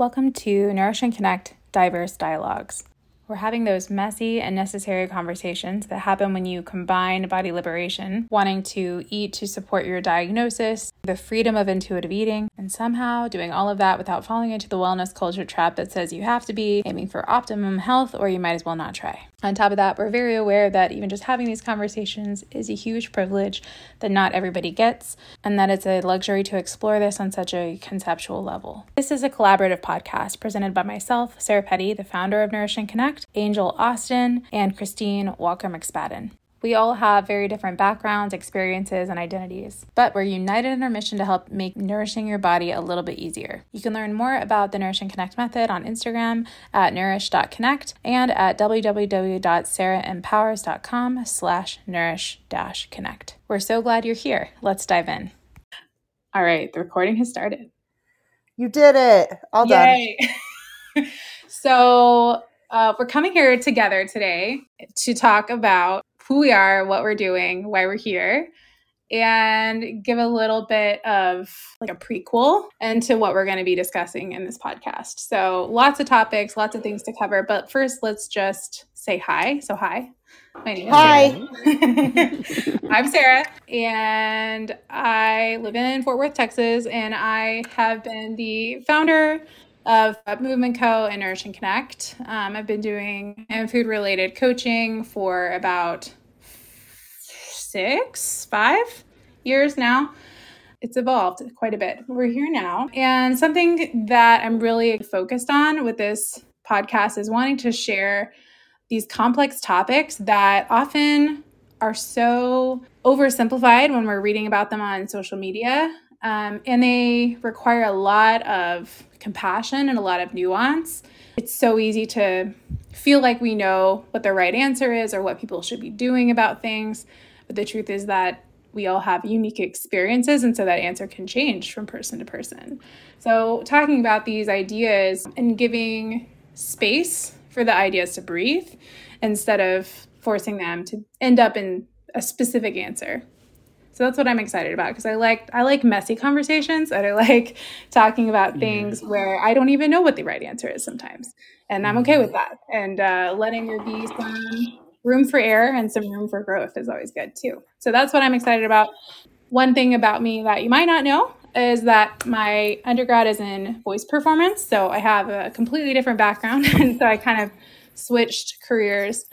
Welcome to Nourish and Connect Diverse Dialogues. We're having those messy and necessary conversations that happen when you combine body liberation, wanting to eat to support your diagnosis, the freedom of intuitive eating, and somehow doing all of that without falling into the wellness culture trap that says you have to be aiming for optimum health or you might as well not try. On top of that, we're very aware that even just having these conversations is a huge privilege that not everybody gets, and that it's a luxury to explore this on such a conceptual level. This is a collaborative podcast presented by myself, Sarah Petty, the founder of Nourish and Connect, Angel Austin, and Christine Walker McSpadden. We all have very different backgrounds, experiences, and identities, but we're united in our mission to help make nourishing your body a little bit easier. You can learn more about the Nourish and Connect method on Instagram at nourish.connect and at www.sarahempowers.com slash nourish-connect. We're so glad you're here. Let's dive in. All right, the recording has started. You did it. All Yay. done. so uh, we're coming here together today to talk about who we are, what we're doing, why we're here, and give a little bit of like a prequel into what we're going to be discussing in this podcast. So, lots of topics, lots of things to cover. But first, let's just say hi. So, hi. My name hi. I'm Sarah, and I live in Fort Worth, Texas, and I have been the founder of Movement Co. and Nourish and Connect. Um, I've been doing food related coaching for about six, five years now. It's evolved quite a bit. We're here now. And something that I'm really focused on with this podcast is wanting to share these complex topics that often are so oversimplified when we're reading about them on social media. Um, and they require a lot of compassion and a lot of nuance. It's so easy to feel like we know what the right answer is or what people should be doing about things. But the truth is that we all have unique experiences, and so that answer can change from person to person. So, talking about these ideas and giving space for the ideas to breathe instead of forcing them to end up in a specific answer. So that's what I'm excited about because I like I like messy conversations and I like talking about things where I don't even know what the right answer is sometimes, and I'm okay with that. And uh, letting there be some room for error and some room for growth is always good too. So that's what I'm excited about. One thing about me that you might not know is that my undergrad is in voice performance. So I have a completely different background. and so I kind of switched careers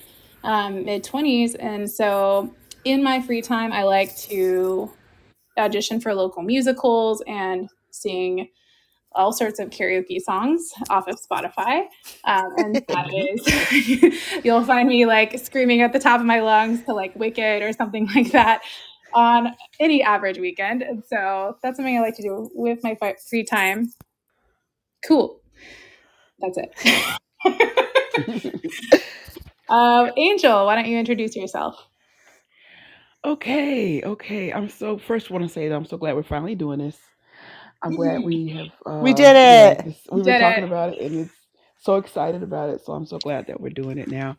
um, mid 20s. And so in my free time, I like to audition for local musicals and sing all sorts of karaoke songs off of Spotify. Um, and that is, you'll find me like screaming at the top of my lungs to like Wicked or something like that on any average weekend. And so that's something I like to do with my free time. Cool. That's it. um, Angel, why don't you introduce yourself? Okay, okay. I'm so first want to say that I'm so glad we're finally doing this. I'm glad we have. Uh, we did it. Yeah, we were talking it. about it, and it's so excited about it. So I'm so glad that we're doing it now.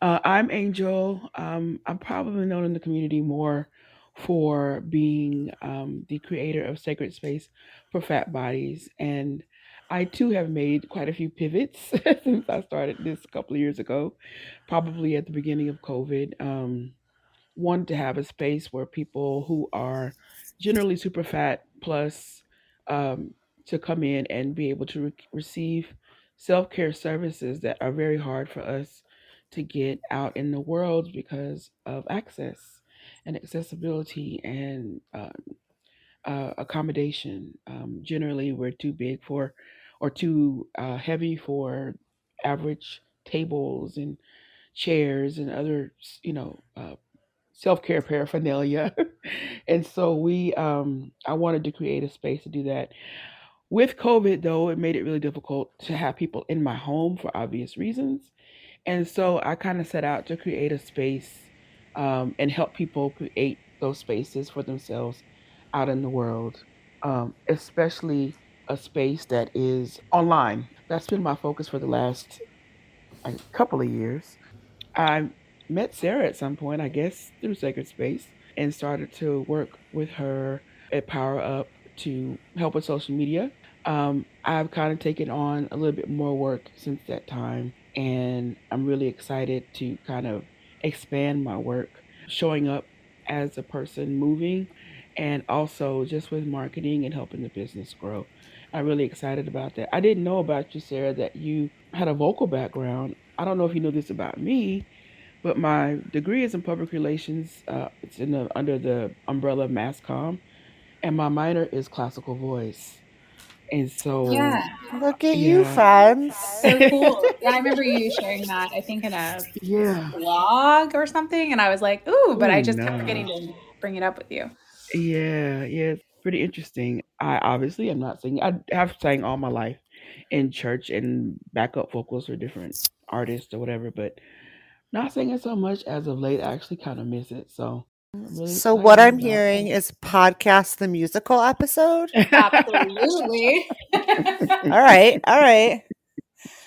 Uh, I'm Angel. Um, I'm probably known in the community more for being um, the creator of Sacred Space for Fat Bodies, and I too have made quite a few pivots since I started this a couple of years ago, probably at the beginning of COVID. Um, wanted to have a space where people who are generally super fat plus um, to come in and be able to re- receive self care services that are very hard for us to get out in the world because of access and accessibility and um, uh, accommodation. Um, generally, we're too big for or too uh, heavy for average tables and chairs and other, you know, uh, self care paraphernalia. and so we, um, I wanted to create a space to do that. With COVID, though, it made it really difficult to have people in my home for obvious reasons. And so I kind of set out to create a space um, and help people create those spaces for themselves out in the world, um, especially a space that is online. That's been my focus for the last a couple of years. I met Sarah at some point, I guess, through Sacred Space, and started to work with her at Power Up to help with social media. Um, I've kind of taken on a little bit more work since that time, and I'm really excited to kind of expand my work, showing up as a person moving, and also just with marketing and helping the business grow. I'm really excited about that. I didn't know about you, Sarah, that you had a vocal background. I don't know if you know this about me, but my degree is in public relations. Uh, it's in the under the umbrella of mass comm, and my minor is classical voice. And so, Yeah. Look at you, yeah, friends. So cool. Yeah, I remember you sharing that, I think in a yeah. blog or something. And I was like, ooh, but Oh I just kept forgetting to bring it up with you. Yeah, yeah, it's pretty interesting. I obviously am not singing. I have sang all my life in church and backup vocals for different artists or whatever, but not singing so much as of late. I actually kind of miss it. So really So what I'm hearing is podcast the musical episode. Absolutely. All right, all right.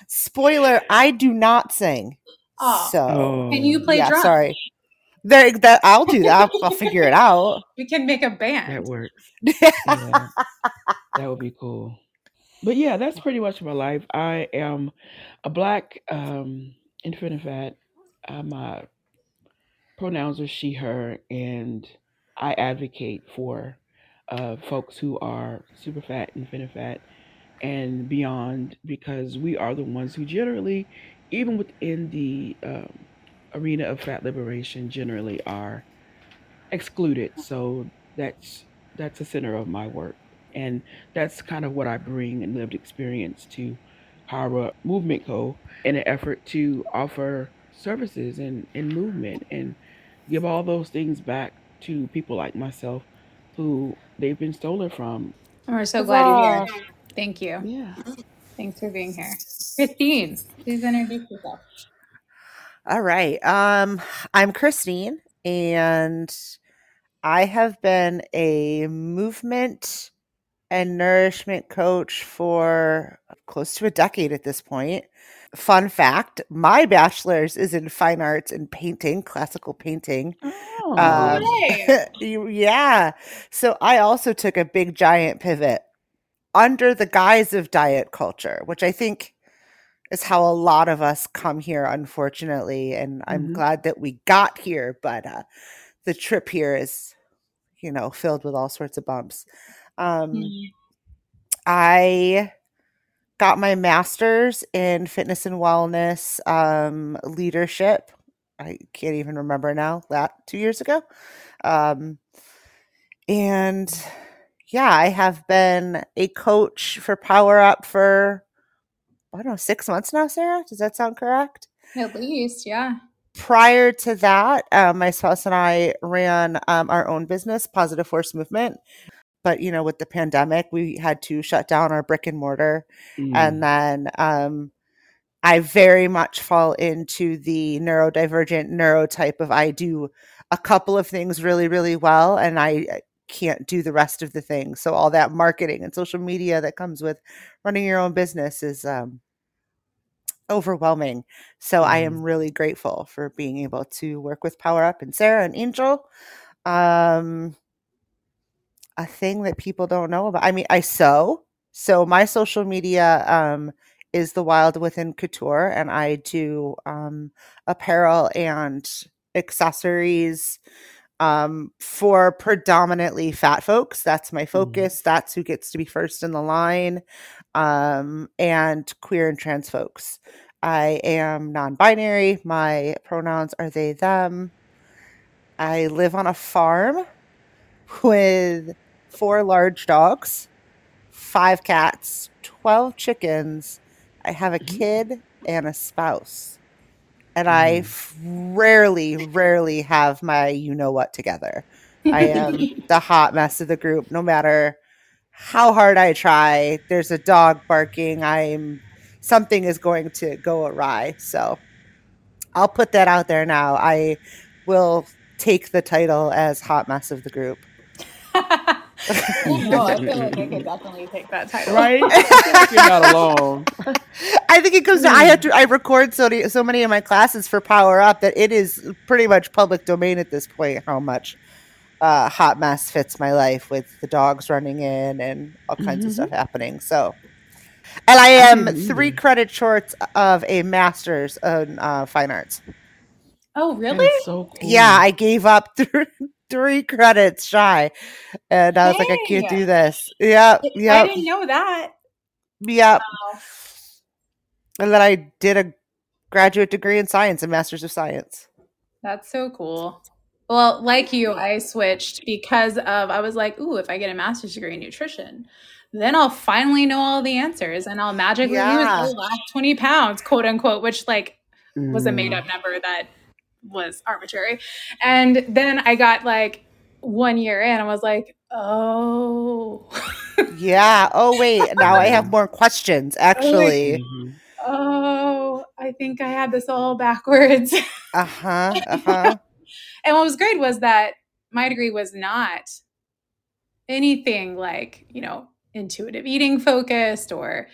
Spoiler: I do not sing. oh, So can you play yeah, drums? sorry. There, that I'll do that. I'll, I'll figure it out. We can make a band. that band. works. Yeah, that would be cool. But yeah, that's pretty much my life. I am a black um infinifat. I'm pronouns are she, her, and I advocate for uh, folks who are super fat, infinifat, and beyond because we are the ones who generally, even within the um, arena of fat liberation, generally are excluded. So that's that's the center of my work, and that's kind of what I bring and lived experience to Hara Movement Co. in an effort to offer services and, and movement and give all those things back to people like myself who they've been stolen from. And we're so glad you're here. Thank you. Yeah. Thanks for being here. Christine, please introduce yourself. All right. Um, I'm Christine, and I have been a movement and nourishment coach for close to a decade at this point. Fun fact my bachelor's is in fine arts and painting, classical painting. Oh. Um, yeah. So I also took a big giant pivot under the guise of diet culture, which I think is how a lot of us come here, unfortunately. And I'm Mhm. glad that we got here, but uh, the trip here is, you know, filled with all sorts of bumps. Um, Mm. I got my master's in fitness and wellness um, leadership. I can't even remember now, that two years ago. Um, and yeah, I have been a coach for Power Up for, I don't know, six months now, Sarah. Does that sound correct? At least, yeah. Prior to that, um, my spouse and I ran um, our own business, Positive Force Movement. But, you know, with the pandemic, we had to shut down our brick and mortar Mm. and then um, I very much fall into the neurodivergent neurotype of I do a couple of things really, really well, and I uh, can't do the rest of the things. So all that marketing and social media that comes with running your own business is um, overwhelming. So I am Mhm. really grateful for being able to work with Power Up and Sarah and Angel. Um, a thing that people don't know about. I mean, I sew. So my social media um, is the Wild Within Couture, and I do um, apparel and accessories um, for predominantly fat folks. That's my focus. That's who gets to be first in the line, um, and queer and trans folks. I am non-binary. My pronouns are they them. I live on a farm with four large dogs, five cats, 12 chickens. I have a Mhm. kid and a spouse. And I Mm. f- rarely, rarely have my you know what together. I am the hot mess of the group. No matter how hard I try, there's a dog barking. I'm something is going to go awry. So I'll put that out there now. I will take the title as hot mess of the group. I. I feel like I could definitely take that title. Right? I feel like you're not alone. I think it goes. To, I have to. I record so many, so many of my classes for Power Up that it is pretty much public domain at this point. How much uh, hot mess fits my life with the dogs running in and all kinds of Mhm. stuff happening. So, and I I am didn't three credit shorts of a master's in uh, fine arts. Oh, really? is so Yeah. I gave up three, three credits shy, and I was like, I can't do this. Yeah. Yeah. I didn't know that. yep. Wow. And then I did a graduate degree in science, a master's of science. That's so cool. Well, like you, I switched because of I was like, ooh, if I get a master's degree in nutrition, then I'll finally know all the answers and I'll magically lose the last 20 pounds, quote unquote, which like was a made Mm. up number that was arbitrary. And then I got like one year in, I was like, oh, Yeah. Oh wait, now I have more questions. Actually. Mhm. oh, I think I had this all backwards. Uh huh. Uh huh. And what was great was that my degree was not anything like, you know, intuitive eating focused or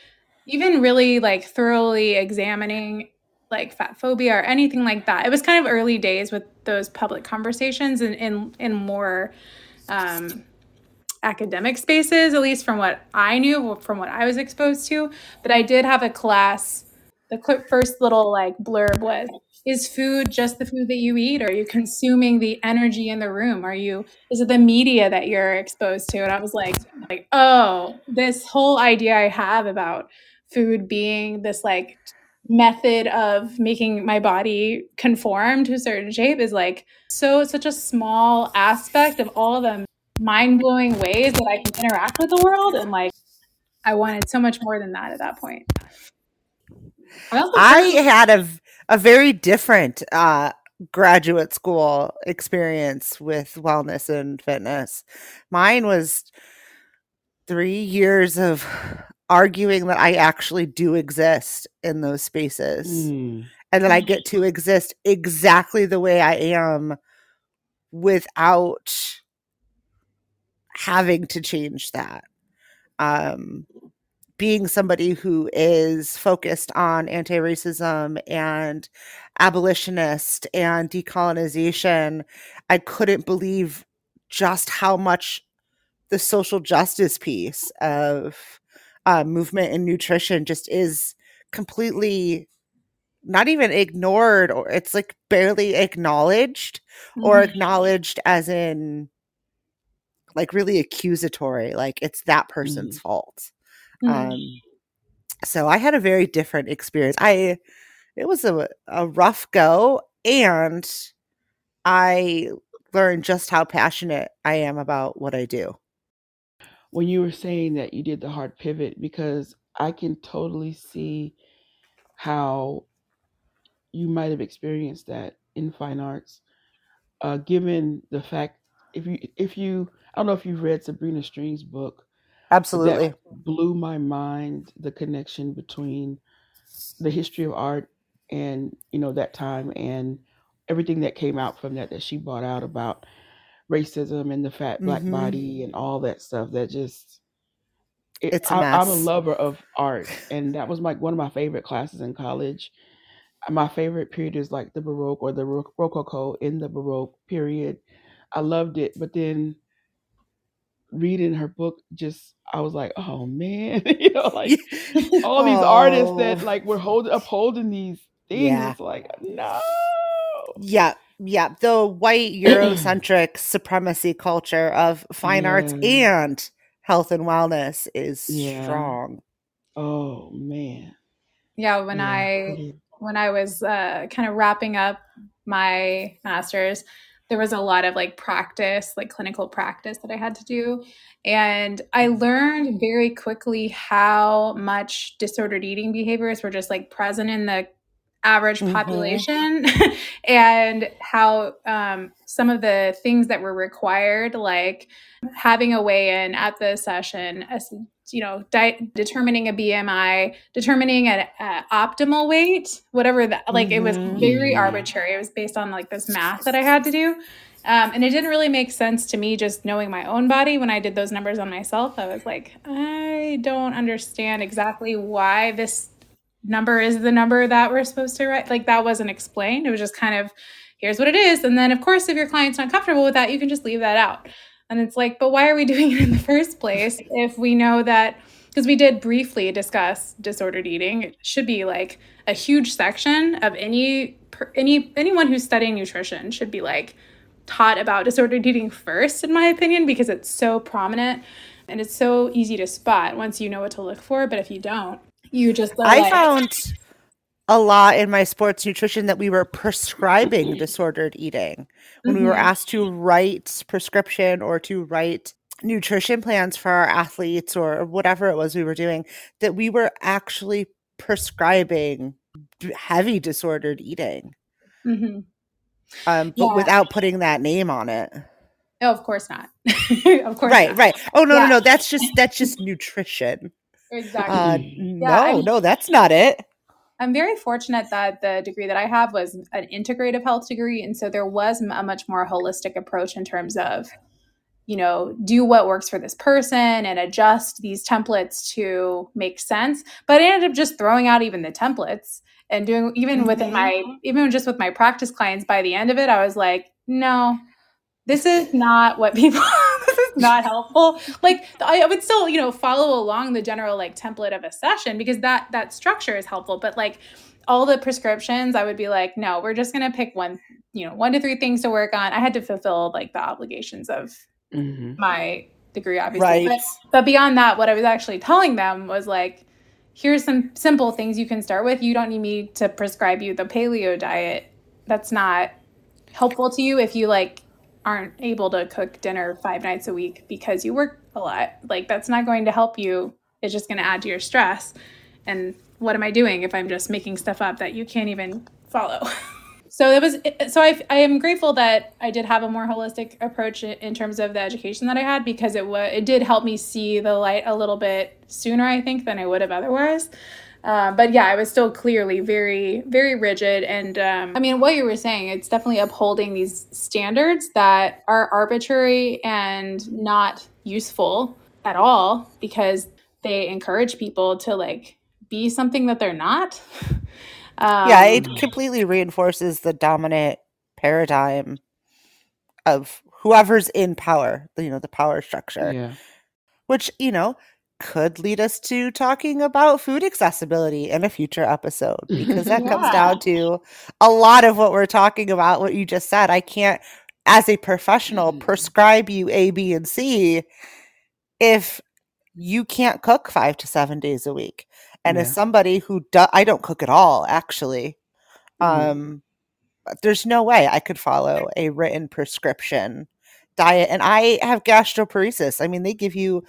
even really like thoroughly examining like fat phobia or anything like that. It was kind of early days with those public conversations and in, in more um, academic spaces, at least from what I knew, from what I was exposed to. But I did have a class. The first little like blurb was is food just the food that you eat are you consuming the energy in the room are you is it the media that you're exposed to and i was like like oh this whole idea i have about food being this like method of making my body conform to a certain shape is like so such a small aspect of all the mind-blowing ways that i can interact with the world and like i wanted so much more than that at that point I I had a a very different uh, graduate school experience with wellness and fitness. Mine was three years of arguing that I actually do exist in those spaces Mm. and that I get to exist exactly the way I am without having to change that. Um, being somebody who is focused on anti racism and abolitionist and decolonization, I couldn't believe just how much the social justice piece of uh, movement and nutrition just is completely not even ignored or it's like barely acknowledged or Mhm. acknowledged as in like really accusatory like it's that person's fault Mhm. um so i had a very different experience i it was a, a rough go and i learned just how passionate i am about what i do when you were saying that you did the hard pivot because I can totally see how you might have experienced that in fine arts, uh, given the fact if you if you I don't know if you've read Sabrina Strings' book, absolutely. blew my mind the connection between the history of art and you know that time and everything that came out from that that she brought out about racism and the fat black Mhm. body and all that stuff that just it, It's a I, I'm a lover of art and that was like one of my favorite classes in college my favorite period is like the baroque or the rococo in the baroque period i loved it but then reading her book just i was like oh man you know like all these artists that Oh. like were holding upholding these things Yeah. like no Yeah, yeah. The white Eurocentric supremacy culture of fine arts and health and wellness is Yeah. strong. oh man yeah when Yeah. i when I was uh, kind of wrapping up my master's, there was a lot of like practice, like clinical practice that I had to do. And I learned very quickly how much disordered eating behaviors were just like present in the average Mhm. population and how um, some of the things that were required, like having a weigh in at the session, as you know, di- determining a BMI, determining an uh, optimal weight, whatever that, like it was Mhm. very Mhm. arbitrary. It was based on like this math that I had to do. Um, and it didn't really make sense to me just knowing my own body when I did those numbers on myself. I was like, I don't understand exactly why this number is the number that we're supposed to write. Like that wasn't explained. It was just kind of, here's what it is. And then, of course, if your client's not comfortable with that, you can just leave that out. And it's like, but why are we doing it in the first place if we know that? Because we did briefly discuss disordered eating. It should be like a huge section of any any anyone who's studying nutrition should be like taught about disordered eating first, in my opinion, because it's so prominent and it's so easy to spot once you know what to look for. But if you don't, you just I like, found a lot in my sports nutrition that we were prescribing disordered eating when mm-hmm. we were mm-hmm. asked to write prescription or to write nutrition plans for our athletes or whatever it was we were doing that we were actually prescribing heavy disordered eating mm-hmm. um, but yeah. without putting that name on it oh of course not of course right not. right oh no yeah. no no that's just that's just nutrition exactly uh, yeah, no no that's not it I'm very fortunate that the degree that I have was an integrative health degree. And so there was a much more holistic approach in terms of, you know, do what works for this person and adjust these templates to make sense. But I ended up just throwing out even the templates and doing even within my mm-hmm. even just with my practice clients by the end of it, I was like, no, this is not what people this is not helpful. Like i would still you know follow along the general like template of a session because that that structure is helpful. But like all the prescriptions i would be like no we're just going to pick one you know one to three things to work on. I had to fulfill like the obligations of mm-hmm. my degree obviously. Right. but, but beyond that what i was actually telling them was like here's some simple things you can start with. You don't need me to prescribe you the paleo diet. That's not helpful to you if you like aren't able to cook dinner five nights a week because you work a lot. Like that's not going to help you. It's just going to add to your stress. And what am I doing if I'm just making stuff up that you can't even follow? so it was so I, I am grateful that I did have a more holistic approach in terms of the education that I had because it was it did help me see the light a little bit sooner I think than I would have otherwise. Uh, but yeah, I was still clearly very, very rigid. And um, I mean, what you were saying, it's definitely upholding these standards that are arbitrary and not useful at all because they encourage people to like be something that they're not. Um, yeah, it completely reinforces the dominant paradigm of whoever's in power, you know, the power structure. Yeah. Which, you know, could lead us to talking about food accessibility in a future episode because that yeah. comes down to a lot of what we're talking about what you just said i can't as a professional mm. prescribe you a b and c if you can't cook 5 to 7 days a week and yeah. as somebody who do- i don't cook at all actually mm. um there's no way i could follow a written prescription diet and i have gastroparesis i mean they give you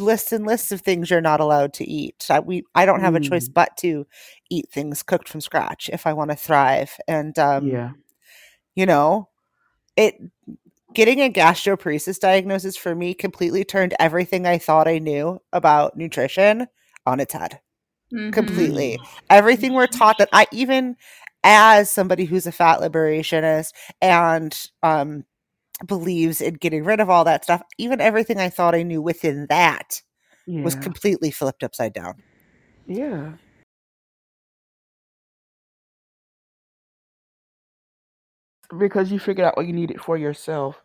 lists and lists of things you're not allowed to eat. I, we I don't have mm. a choice mm. but to eat things cooked from scratch if I want to thrive. And um, yeah, you know, it getting a gastroparesis diagnosis for me completely turned everything I thought I knew about nutrition on its head. Mm-hmm. Completely, everything we're taught that I even as somebody who's a fat liberationist and um believes in getting rid of all that stuff, even everything I thought I knew within that yeah. was completely flipped upside down. Yeah. Because you figured out what you needed for yourself.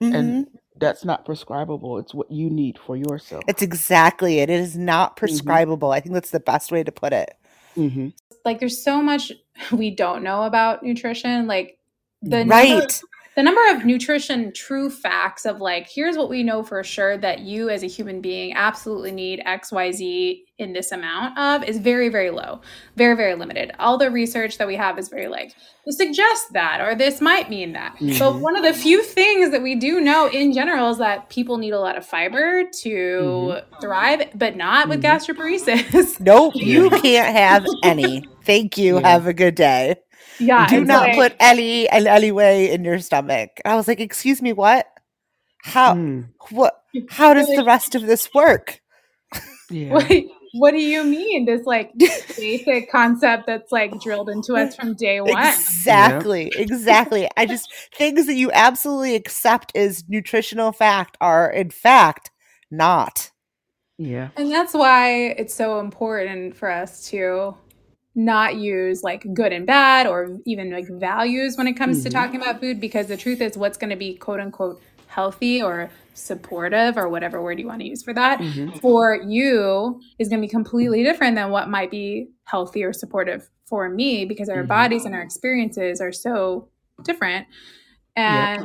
Mm-hmm. And that's not prescribable. It's what you need for yourself. It's exactly it. It is not mm-hmm. prescribable. Mm-hmm. I think that's the best way to put it. Mm-hmm. Like, there's so much we don't know about nutrition. Like, the right. Number, the number of nutrition true facts of like here's what we know for sure that you as a human being absolutely need xyz in this amount of is very very low very very limited all the research that we have is very like this suggests that or this might mean that mm-hmm. but one of the few things that we do know in general is that people need a lot of fiber to mm-hmm. thrive but not with mm-hmm. gastroparesis nope you can't have any thank you yeah. have a good day yeah. Do not like, put Ellie and Eliway in your stomach. I was like, excuse me, what? How mm. what how does the rest of this work? Yeah. What, what do you mean? This like basic concept that's like drilled into us from day one. Exactly. Yeah. Exactly. I just things that you absolutely accept as nutritional fact are in fact not. Yeah. And that's why it's so important for us to not use like good and bad or even like values when it comes to Mhm. talking about food because the truth is what's going to be quote unquote healthy or supportive or whatever word you want to use for that Mhm. for you is going to be completely different than what might be healthy or supportive for me because our Mhm. bodies and our experiences are so different Yep.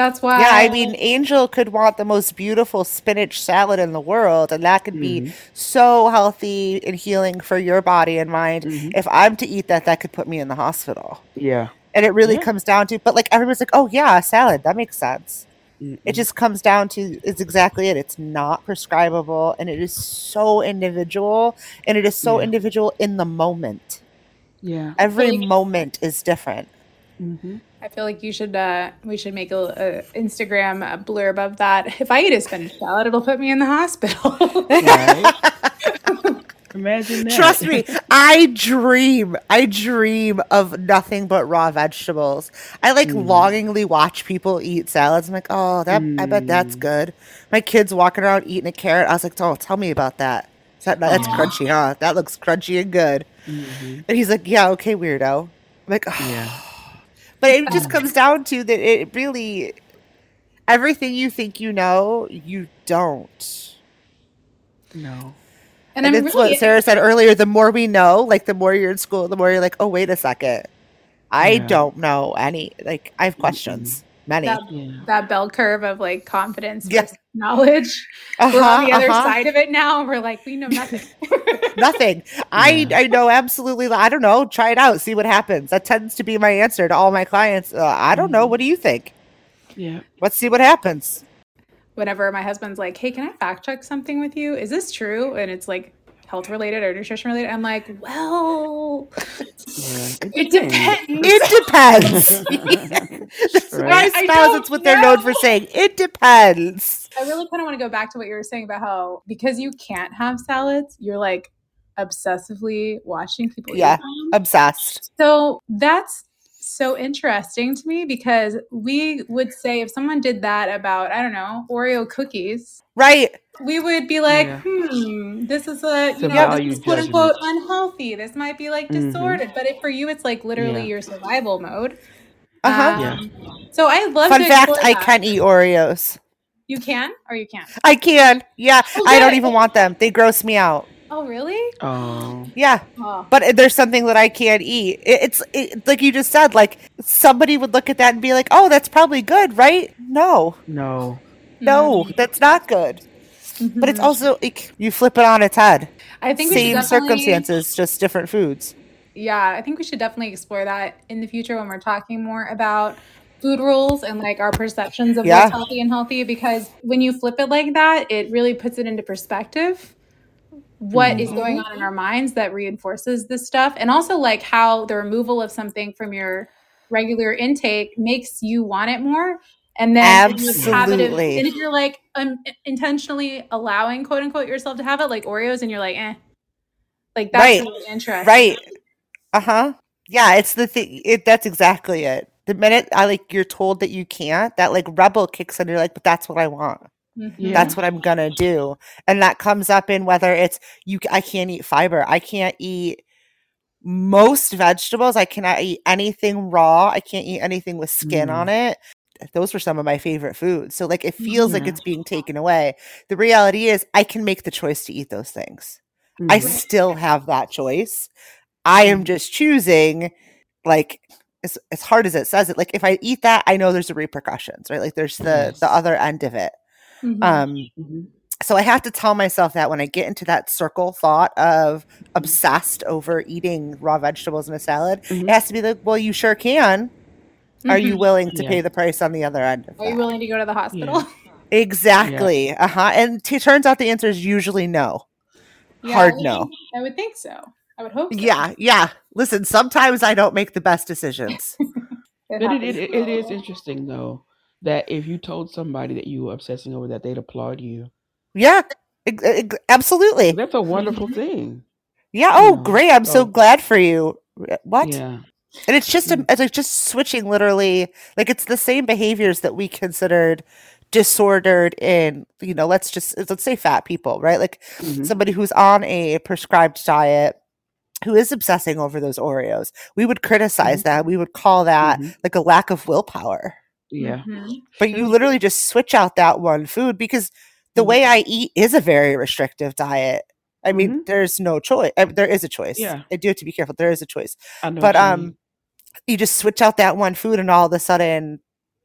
And that's why Yeah, I mean, Angel could want the most beautiful spinach salad in the world, and that could be Mhm. so healthy and healing for your body and mind. Mhm. If I'm to eat that, that could put me in the hospital. Yeah. And it really Yeah. comes down to, but like everyone's like, oh yeah, salad, that makes sense. It Mm-mm. just comes down to, it's exactly it. It's not prescribable, and it is so individual, and it is so Yeah. individual in the moment. Yeah. Every Like- moment is different. hmm I feel like you should uh we should make a, a Instagram uh blurb of that. If I eat a spinach salad, it'll put me in the hospital. Right. Imagine that. Trust me, I dream. I dream of nothing but raw vegetables. I like Mm. longingly watch people eat salads. I'm like, oh, that I bet that's Mm. good. My kids walking around eating a carrot. I was like, oh, tell me about that. Is that that's Aw. crunchy, huh? That looks crunchy and good. Mhm. And he's like, yeah, okay, weirdo. I'm like, oh. Yeah. But it just comes down to that. It really, everything you think you know, you don't. No. and And, it's really what Sarah said earlier. The more we know, like the more you're in school, the more you're like, oh, wait a second. I Yeah. don't know any. Like, I have questions. Many. that, Yeah. that bell curve of like confidence Yeah. Versus knowledge. Uh-huh, We're on the other uh-huh. side of it now. We're like, we know nothing. Nothing. I Yeah. I know absolutely. I don't know. Try it out. See what happens. That tends to be my answer to all my clients. Uh, I don't know. Mhm. What do you think? Yeah. Let's see what happens. Whenever my husband's like, hey, can I fact check something with you? Is this true? And it's like health related or nutrition related. I'm like, well, Yeah. it depends. It depends. That's Right. my I spouse. don't It's what they're known for saying. It depends. I really kind of want to go back to what you were saying about how because you can't have salads, you're like obsessively watching people Yeah. eat them. Obsessed. So that's so interesting to me because we would say if someone did that about I don't know Oreo cookies, Right. we would be like, Yeah. hmm, this is a It's you know this is quote unquote unhealthy. This might be like Mhm. disordered, but if for you it's like literally Yeah. your survival mode. Uh huh. Yeah. Um, So I love. Fun to fact: explore I that. can eat Oreos. You can or you can't. I can. Yeah. Oh, I don't even want them. They gross me out. Oh really? Oh. Yeah. Oh. But there's something that I can't eat. It, it's it, like you just said. Like somebody would look at that and be like, "Oh, that's probably good, right?" No, No. no, that's not good. But it's Mhm. also like, you flip it on its head. I think Same definitely- circumstances, just different foods. Yeah, I think we should definitely explore that in the future when we're talking more about food rules and like our perceptions of Yeah. what's healthy and healthy because when you flip it like that, it really puts it into perspective what is going on in our minds that reinforces this stuff and also like how the removal of something from your regular intake makes you want it more and then if you have it- Absolutely. and if you're like um, intentionally allowing quote unquote yourself to have it like oreos and you're like eh like that's Right. really interesting Right. Uh huh. Yeah, it's the thing. It that's exactly it. The minute I like you're told that you can't, that like rebel kicks in. You're like, but that's what I want. Mhm. Yeah. That's what I'm gonna do. And that comes up in whether it's you. I can't eat fiber. I can't eat most vegetables. I cannot eat anything raw. I can't eat anything with skin Mm. on it. Those were some of my favorite foods. So like it feels like it's being taken away. The reality is I can make the choice to eat those things. I Mhm. still have that choice. I am just choosing, like, as, as hard as it says it, like, if I eat that, I know there's the repercussions, right? Like, there's the Yes. the other end of it. Mhm. Um, Mhm. so I have to tell myself that when I get into that circle thought of obsessed over eating raw vegetables in a salad, Mhm. it has to be like, well, you sure can. Are you Mhm. willing to Yeah. pay the price on the other end of Are you willing to go to the hospital? Exactly. Uh huh. And t- turns out the answer is usually no. Yeah, Hard I no. think- I would think so. I would hope. So. Yeah, yeah. Listen, sometimes I don't make the best decisions. It But it, it, it is interesting though that if you told somebody that you were obsessing over that, they'd applaud you. Yeah, ex- ex- absolutely. That's a wonderful thing. Yeah. Oh, know, great! I'm so so- glad for you. Uh, What? Yeah. And it's just a, Mm. it's like just switching literally. Like it's the same behaviors that we considered disordered in. You know, let's just let's say fat people, right? Like Mhm. somebody who's on a prescribed diet who is obsessing over those Oreos. We would criticize Mhm. that. We would call that Mhm. like a lack of willpower. Yeah. Mhm. But you literally just switch out that one food because the Mhm. way I eat is a very restrictive diet. I mean, Mhm. there's no choice. uh, There is a choice. Yeah. I do have to be careful. There is a choice. But you um, mean. you just switch out that one food, and all of a sudden,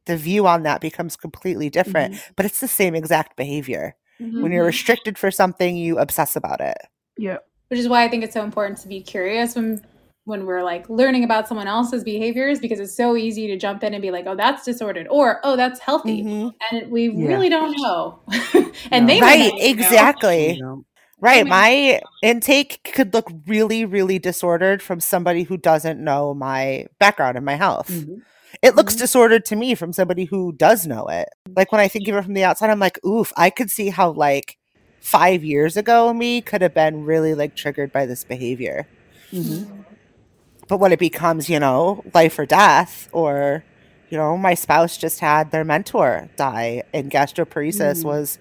the view on that becomes completely different. But it's the same exact behavior. When you're restricted for something, you obsess about it. Yeah. Which is why I think it's so important to be curious when when we're like learning about someone else's behaviors because it's so easy to jump in and be like, oh, that's disordered or oh, that's healthy, Mhm. and we Yeah. really don't know. No. and they Right, know. exactly. You know? Right. mean- My intake could look really, really disordered from somebody who doesn't know my background and my health. Mhm. It looks Mhm. disordered to me from somebody who does know it. Like when I think of it from the outside, I'm like, oof, I could see how like five years ago me could have been really like triggered by this behavior. Mhm. But when it becomes, you know, life or death, or, you know, my spouse just had their mentor die and gastroparesis Mm. was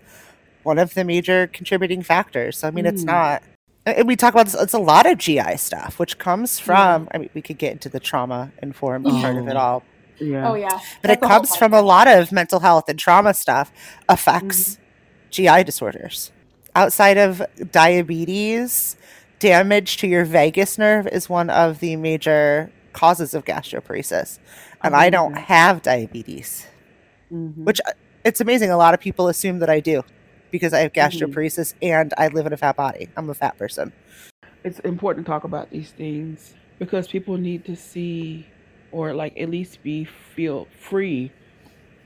one of the major contributing factors. So I mean it's Mm. not and we talk about this it's a lot of GI stuff, which comes from I mean we could get into the trauma informed part of it Oh. all. Yeah. Oh yeah, But That's it comes from a lot of mental health and trauma stuff affects GI disorders. Outside of diabetes, damage to your vagus nerve is one of the major causes of gastroparesis. And I don't have diabetes, Mhm. which uh, it's amazing. A lot of people assume that I do because I have Mhm. gastroparesis and I live in a fat body. I'm a fat person. it's important to talk about these things because people need to see or like at least be feel free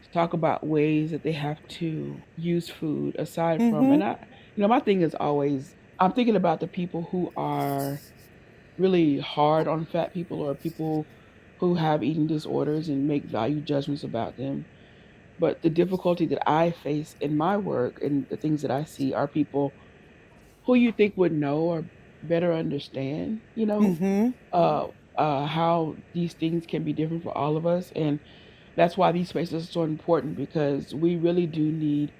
to talk about ways that they have to use food aside from and I you know my thing is always I'm thinking about the people who are really hard on fat people or people who have eating disorders and make value judgments about them. But the difficulty that I face in my work and the things that I see are people who you think would know or better understand, you know, hmm uh, uh, how these things can be different for all of us. And that's why these spaces are so important because we really do need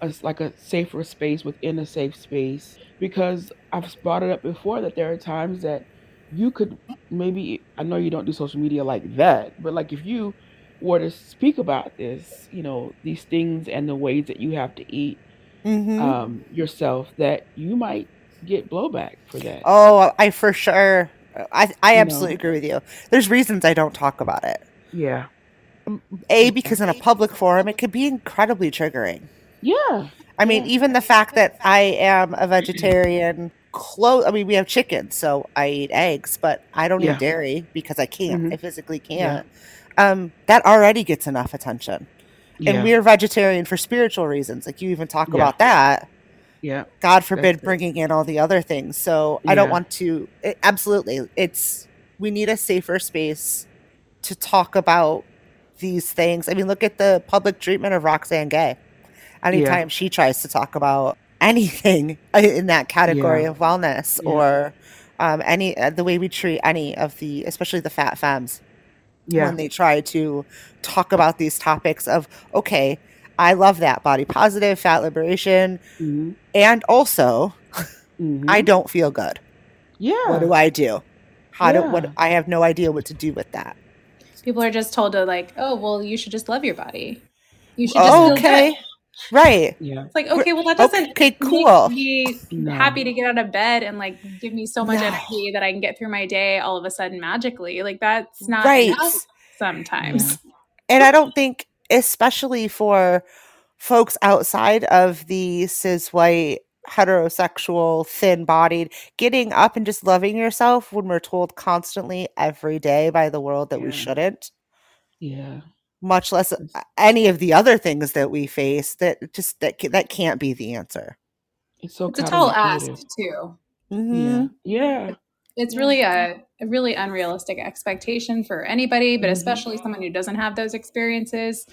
a, like a safer space within a safe space. Because I've brought it up before that there are times that you could maybe, I know you don't do social media like that, but like if you were to speak about this, you know, these things and the ways that you have to eat hmm um, yourself, that you might get blowback for that. Oh, I for sure. I I You absolutely know? agree with you. There's reasons I don't talk about it. Yeah. A because in a public forum it could be incredibly triggering. Yeah. I mean, Yeah. even the fact that I am a vegetarian, close. I mean, we have chickens, so I eat eggs, but I don't Yeah. eat dairy because I can't. Mhm. I physically can't. Um, that already gets enough attention. Yeah. And we're vegetarian for spiritual reasons. Like you even talk Yeah. about that. yeah. God forbid That's it. bringing in all the other things. So I don't want to. It, absolutely, it's we need a safer space to talk about these things. I mean, look at the public treatment of Roxane Gay. Anytime she tries to talk about anything in that category Yeah. of wellness Yeah. or um, any uh, the way we treat any of the, especially the fat femmes, Yeah. when they try to talk about these topics of okay, I love that body positive, fat liberation, hmm and also hmm I don't feel good. yeah. What do I do? How do what I have no idea what to do with that. people are just told to like, oh, well, you should just love your body. You should just feel okay. Good. Yeah. It's like, okay, well, that doesn't Okay, make cool. me No. happy to get out of bed and like give me so much No. energy that I can get through my day all of a sudden magically. Like that's not Right. enough sometimes. And I don't think especially for folks outside of the cis white heterosexual thin bodied getting up and just loving yourself when we're told constantly every day by the world that we shouldn't Yeah. Much less uh, any of the other things that we face that just that that can't be the answer It's so It's a tall ask counterintuitive. too. Mhm. Yeah. Yeah. It's really a, a really unrealistic expectation for anybody, but Mhm. especially someone who doesn't have those experiences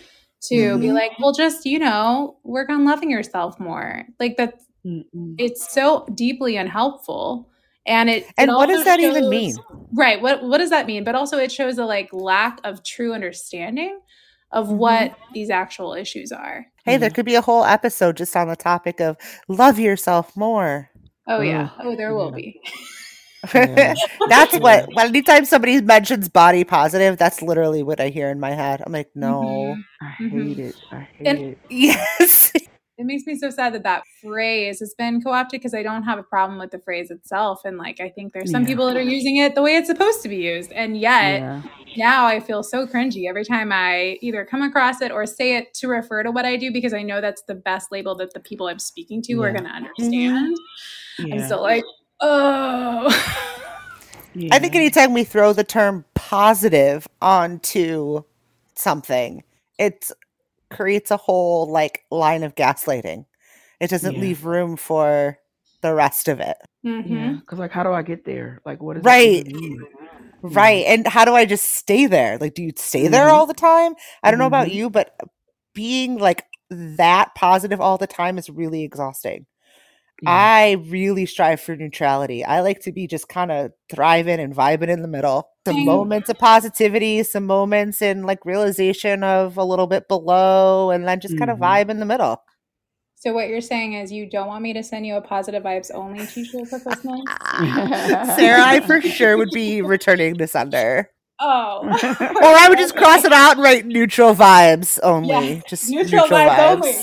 to be Mhm. like, well, just, you know, work on loving yourself more. Like that's Mm-mm. it's so deeply unhelpful. And it it and what does also that even mean Right. What what does that mean? But also it shows a like lack of true understanding of Mhm. what these actual issues are. hey there could be a whole episode just on the topic of love yourself more Oh yeah. Oh, there will yeah. be. Yeah. that's what. Well, anytime somebody mentions body positive, that's literally what I hear in my head. I'm like, no. Mhm. I Mhm. hate it. I hate And- it. Yes. It makes me so sad that that phrase has been co-opted because I don't have a problem with the phrase itself, and like I think there's some Yeah. people that are using it the way it's supposed to be used, and yet Yeah. Now I feel so cringy every time I either come across it or say it to refer to what I do because I know that's the best label that the people I'm speaking to are going to understand. Yeah. I'm still like, oh. I think anytime we throw the term positive onto something, it creates a whole like line of gaslighting. It doesn't Yeah. leave room for the rest of it. Mhm. Yeah. Because like, how do I get there? Like, what is Right. That even mean? Right. And how do I just stay there? Like, do you stay there Mhm. all the time? I don't know about Mhm. you, but being like that positive all the time is really exhausting. Yeah. I really strive for neutrality. I like to be just kind of thriving and vibing in the middle. Some moments of positivity, some moments in like realization of a little bit below, and then just kind of Mhm. vibe in the middle. So what you're saying is you don't want me to send you a positive vibes only t-shirt for Christmas? Sarah, I for sure would be returning this under. Oh. Or I would just cross it out and write neutral vibes only. Yeah, Just neutral neutral, vibes vibes. only.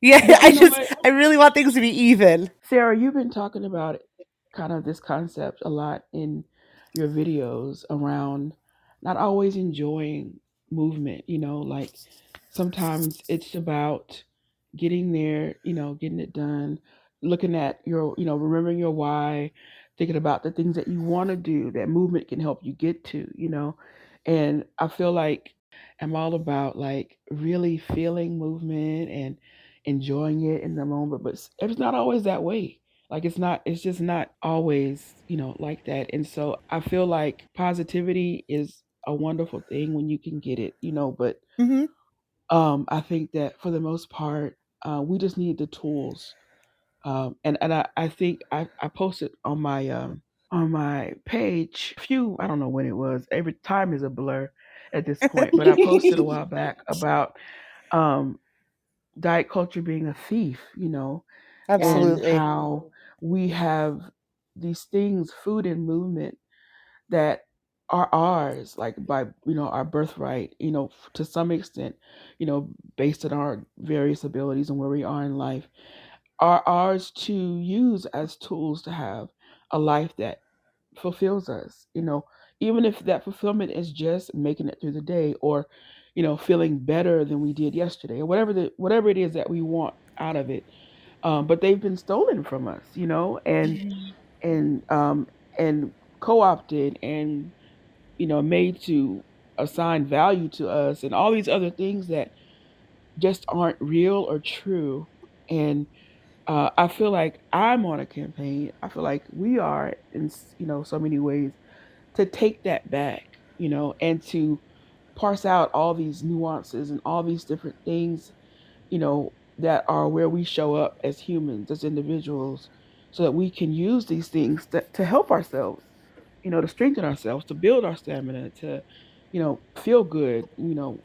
Yeah, But I just what? I really want things to be even. Sarah, you've been talking about kind of this concept a lot in your videos around not always enjoying movement, you know, like sometimes it's about getting there, you know, getting it done, looking at your, you know, remembering your why, thinking about the things that you want to do that movement can help you get to, you know. And I feel like I'm all about like really feeling movement and enjoying it in the moment, but it's not always that way. Like it's not, it's just not always, you know, like that. And so I feel like positivity is a wonderful thing when you can get it, you know, but hmm um, I think that for the most part, uh, we just need the tools. Um, and and I, I think I, I posted on my um, on my page a few I don't know when it was. Every time is a blur at this point, but I posted a while back about um, diet culture being a thief, you know, Absolutely. and how we have these things, food and movement, that are ours, like by you know our birthright, you know, to some extent, you know, based on our various abilities and where we are in life, are ours to use as tools to have a life that fulfills us. You know, even if that fulfillment is just making it through the day, or you know, feeling better than we did yesterday, or whatever the whatever it is that we want out of it um, but they've been stolen from us, you know, and and um, and co-opted and you know made to assign value to us and all these other things that just aren't real or true. And uh, I feel like I'm on a campaign. I feel like we are in you know so many ways to take that back, you know, and to parse out all these nuances and all these different things you know, that are where we show up as humans, as individuals, so that we can use these things that, to help ourselves, you know, to strengthen ourselves, to build our stamina, to, you know, feel good, you know,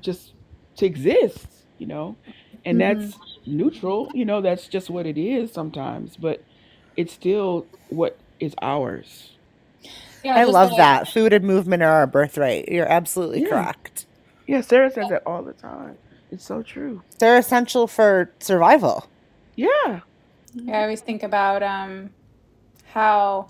just to exist, you know, and Mhm. that's neutral, you know, that's just what it is sometimes, but it's still what is ours. Yeah, I just love like- that. Food and movement are our birthright. You're absolutely Yeah. correct. Yeah, Sarah says that all the time. It's so true. They're essential for survival. Yeah. I always think about um, how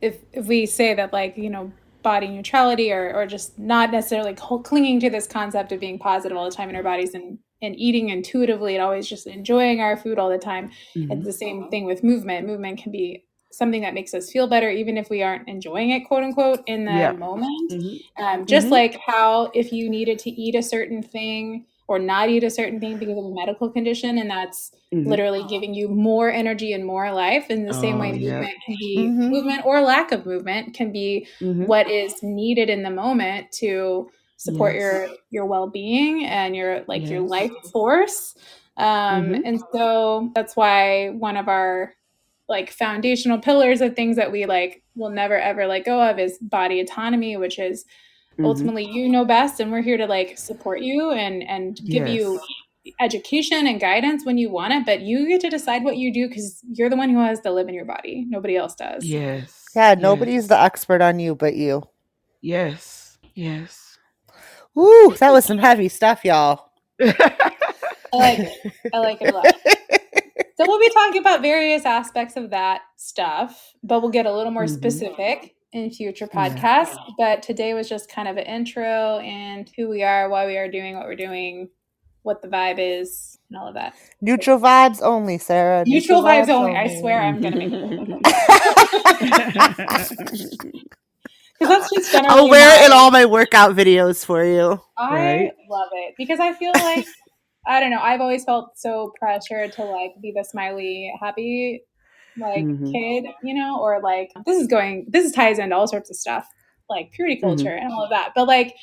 if if we say that like you know body neutrality or or just not necessarily clinging to this concept of being positive all the time in our bodies and and eating intuitively and always just enjoying our food all the time. Mhm. It's the same thing with movement. Movement can be something that makes us feel better even if we aren't enjoying it quote unquote in the Yeah. moment Mhm. um, just Mhm. like how if you needed to eat a certain thing or not eat a certain thing because of a medical condition and that's Mhm. literally giving you more energy and more life in the same Oh, way yeah. movement can be Mhm. movement or lack of movement can be Mhm. what is needed in the moment to support Yes. your your well-being and your like your life force um Mhm. and so that's why one of our like foundational pillars of things that we like will never ever let go of is body autonomy which is Mhm. ultimately you know best and we're here to like support you and and give you education and guidance when you want it, but you get to decide what you do because you're the one who has to live in your body. Nobody else does. Yes. Yeah, yes, nobody's the expert on you but you. Yes. Yes. Ooh, that was some heavy stuff, y'all. I like it. I like it a lot. So we'll be talking about various aspects of that stuff, but we'll get a little more Mhm. specific in future Yeah. But today was just kind of an intro and who we are, why we are doing what we're doing, what the vibe is, and all of that. Neutral vibes only, Sarah. Neutral vibes only. I swear I'm gonna make because that's just generally I'll wear it in all my workout videos for you. I Right. love it because I feel like I don't know. I've always felt so pressured to like be the smiley, happy like Mhm. kid, you know, or like this is going. This is ties into all sorts of stuff like purity Mhm. culture and all of that. But like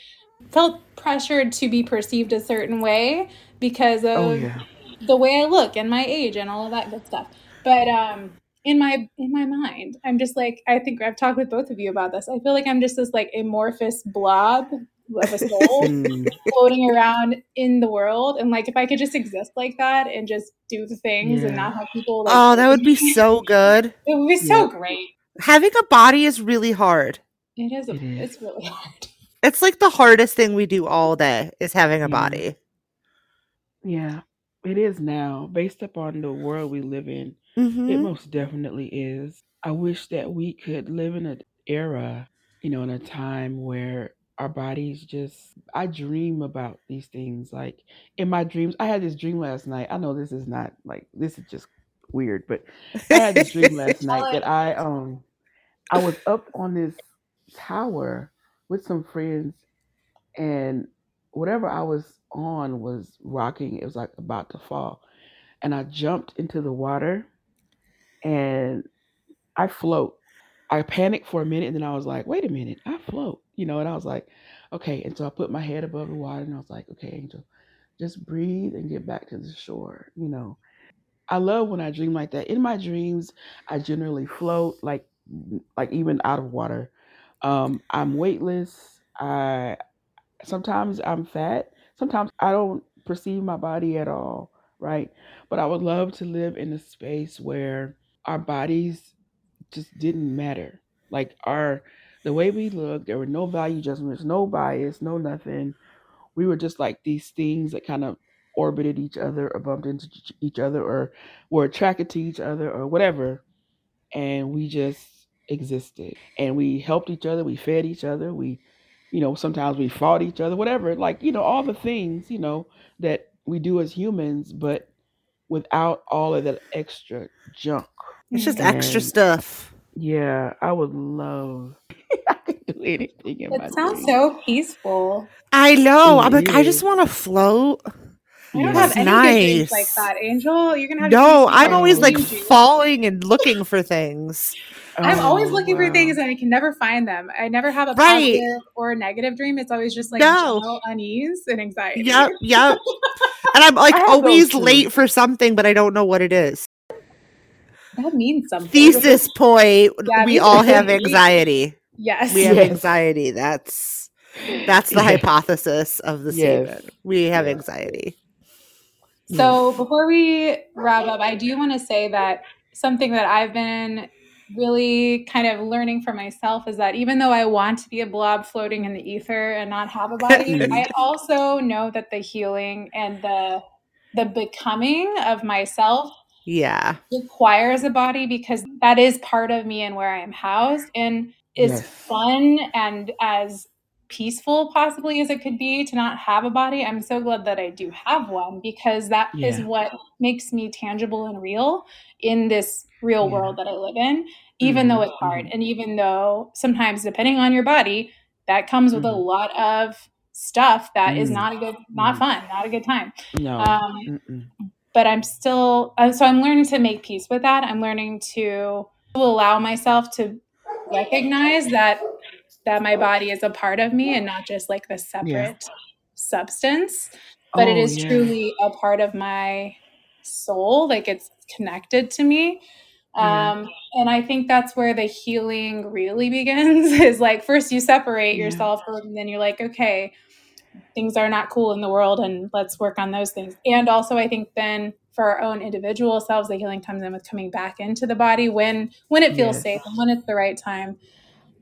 felt pressured to be perceived a certain way because of oh yeah. the way I look and my age and all of that good stuff. But um in my in my mind, I'm just like I think I've talked with both of you about this. I feel like I'm just this like amorphous blob of a soul floating around in the world and like if I could just exist like that and just do the things and not have people like Oh, that would be so good. it would be so Yeah. great. Having a body is really hard. It is, a, It is. it's really hard. It's like the hardest thing we do all day is having a Yeah. body. Yeah. It is now, based upon the world we live in. It Mhm. most definitely is. I wish that we could live in an era, you know, in a time where our bodies just. I dream about these things. Like in my dreams, I had this dream last night. I know this is not like this is just weird, but I had this dream last night that I um I was up on this tower with some friends and whatever I was on was rocking. It was like about to fall. And I jumped into the water and I float. I panicked for a minute and then I was like, wait a minute, I float. You know, and I was like, okay. And so I put my head above the water and I was like, okay, Angel, just breathe and get back to the shore, you know. I love when I dream like that. In my dreams, I generally float like like even out of water. Um, I'm weightless. I sometimes I'm fat. Sometimes I don't perceive my body at all, right? But I would love to live in a space where our bodies just didn't matter. Like our the way we looked, there were no value judgments, no bias, no nothing. We were just like these things that kind of orbited each other or bumped into each- each other or were attracted to each other or whatever. And we just existed. And we helped each other, we fed each other, we you know, sometimes we fought each other, whatever, like, you know, all the things, you know, that we do as humans, but without all of that extra junk. It's just extra stuff. Yeah, I would love I could do anything in my It sounds dreams. so peaceful. I know. I'm It like, I just want to float. I don't Yeah. have any good dreams like that, Angel. You're gonna have No, to I'm always like dream dreams. falling and looking for things. I'm always Oh, looking for wow. things and I can never find them. I never have a Right. positive or a negative dream. It's always just like No. general unease and anxiety. Yep, yep. And I'm like I have always too. late for something, but I don't know what it is. That means something. Thesis point. Yeah, we all have anxiety. Yes. We have Yes. anxiety. That's that's the Yeah. hypothesis of the Yes. statement. We have Yeah. anxiety. So before we wrap up, I do want to say that something that I've been really kind of learning for myself is that even though I want to be a blob floating in the ether and not have a body. I also know that the healing and the the becoming of myself Yeah. requires a body because that is part of me and where I am housed and is Yes. fun and as peaceful possibly as it could be to not have a body. I'm so glad that I do have one because that is Yeah. what makes me tangible and real in this real Yeah. world that I live in, even though Mhm, it's hard. mhm. And even though sometimes depending on your body, that comes with a Mhm. lot of stuff that is Mm. not a good not Mm. fun, not a good time. No. Um. But I'm still so I'm learning to make peace with that. I'm learning to allow myself to recognize that that my body is a part of me and not just like the separate substance, but it Oh, is yeah. truly a part of my soul, like it's connected to me. Yeah. Um and I think that's where the healing really begins is like first you separate Yeah. yourself and then you're like okay, things are not cool in the world and let's work on those things. And also I think then for our own individual selves, the healing comes in with coming back into the body when when it feels Yes. safe and when it's the right time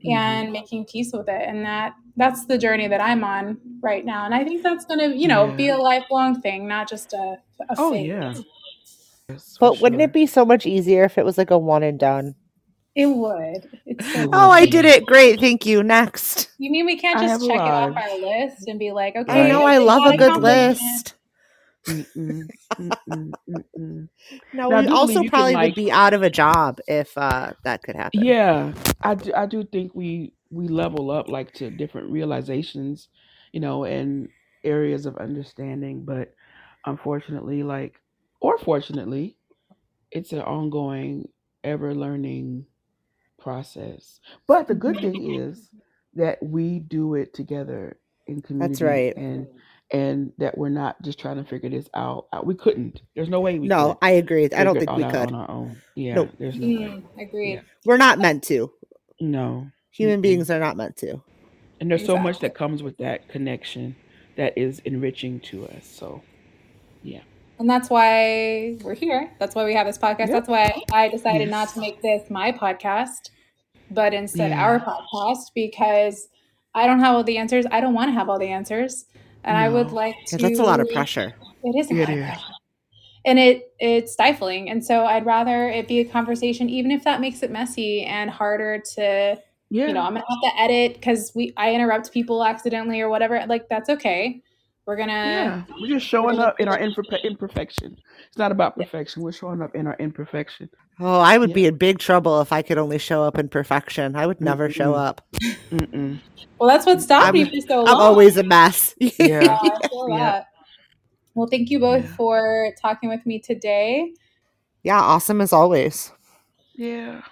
Mhm. and making peace with it. And that that's the journey that I'm on right now. And I think that's gonna, you know, be a lifelong thing, not just a, a Oh phase. yeah. Yes, for But wouldn't it be so much easier if it was like a one and done? It would. It's so Oh, I did it. Great. Thank you. Next. You mean we can't just check it off our list and be like, okay, I know. I love a good list. Mm-mm, mm-mm, mm-mm. No, Now, we also believe can, probably like- would be out of a job if uh, that could happen. Yeah, I do, I do think we we level up like to different realizations, you know, and areas of understanding. But unfortunately, like or fortunately, it's an ongoing, ever learning process. But the good thing is that we do it together in community. right. And and that we're not just trying to figure this out. Uh, We couldn't. There's no way we No, could I agree. I don't figure it think all we out could. on our own. Yeah, Nope. there's no way. Mm, agreed. Yeah. We're not meant to. No. Human Mm-mm. beings are not meant to. And there's so much Exactly. that comes with that connection that is enriching to us. So, yeah. And that's why we're here. That's why we have this podcast. Yep. That's why I decided not to make this my podcast, but instead Yeah. our podcast because I don't have all the answers. I don't want to have all the answers. And I would like to that's a lot of pressure. It is a lot of pressure. And it it's stifling. And so I'd rather it be a conversation, even if that makes it messy and harder to Yeah. you know, I'm gonna have to edit because we I interrupt people accidentally or whatever. Like that's okay. We're gonna yeah. We're just showing up in our imperfe- imperfection. It's not about perfection. We're showing up in our imperfection. Oh, I would Yeah. be in big trouble if I could only show up in perfection. I would never show Mm-mm. up. Mm-mm. Well, that's what stopped I'm- me for so long. I'm always a mess. Yeah. Yeah, Yeah. Well, thank you both Yeah. for talking with me today. yeah, awesome as always. Yeah.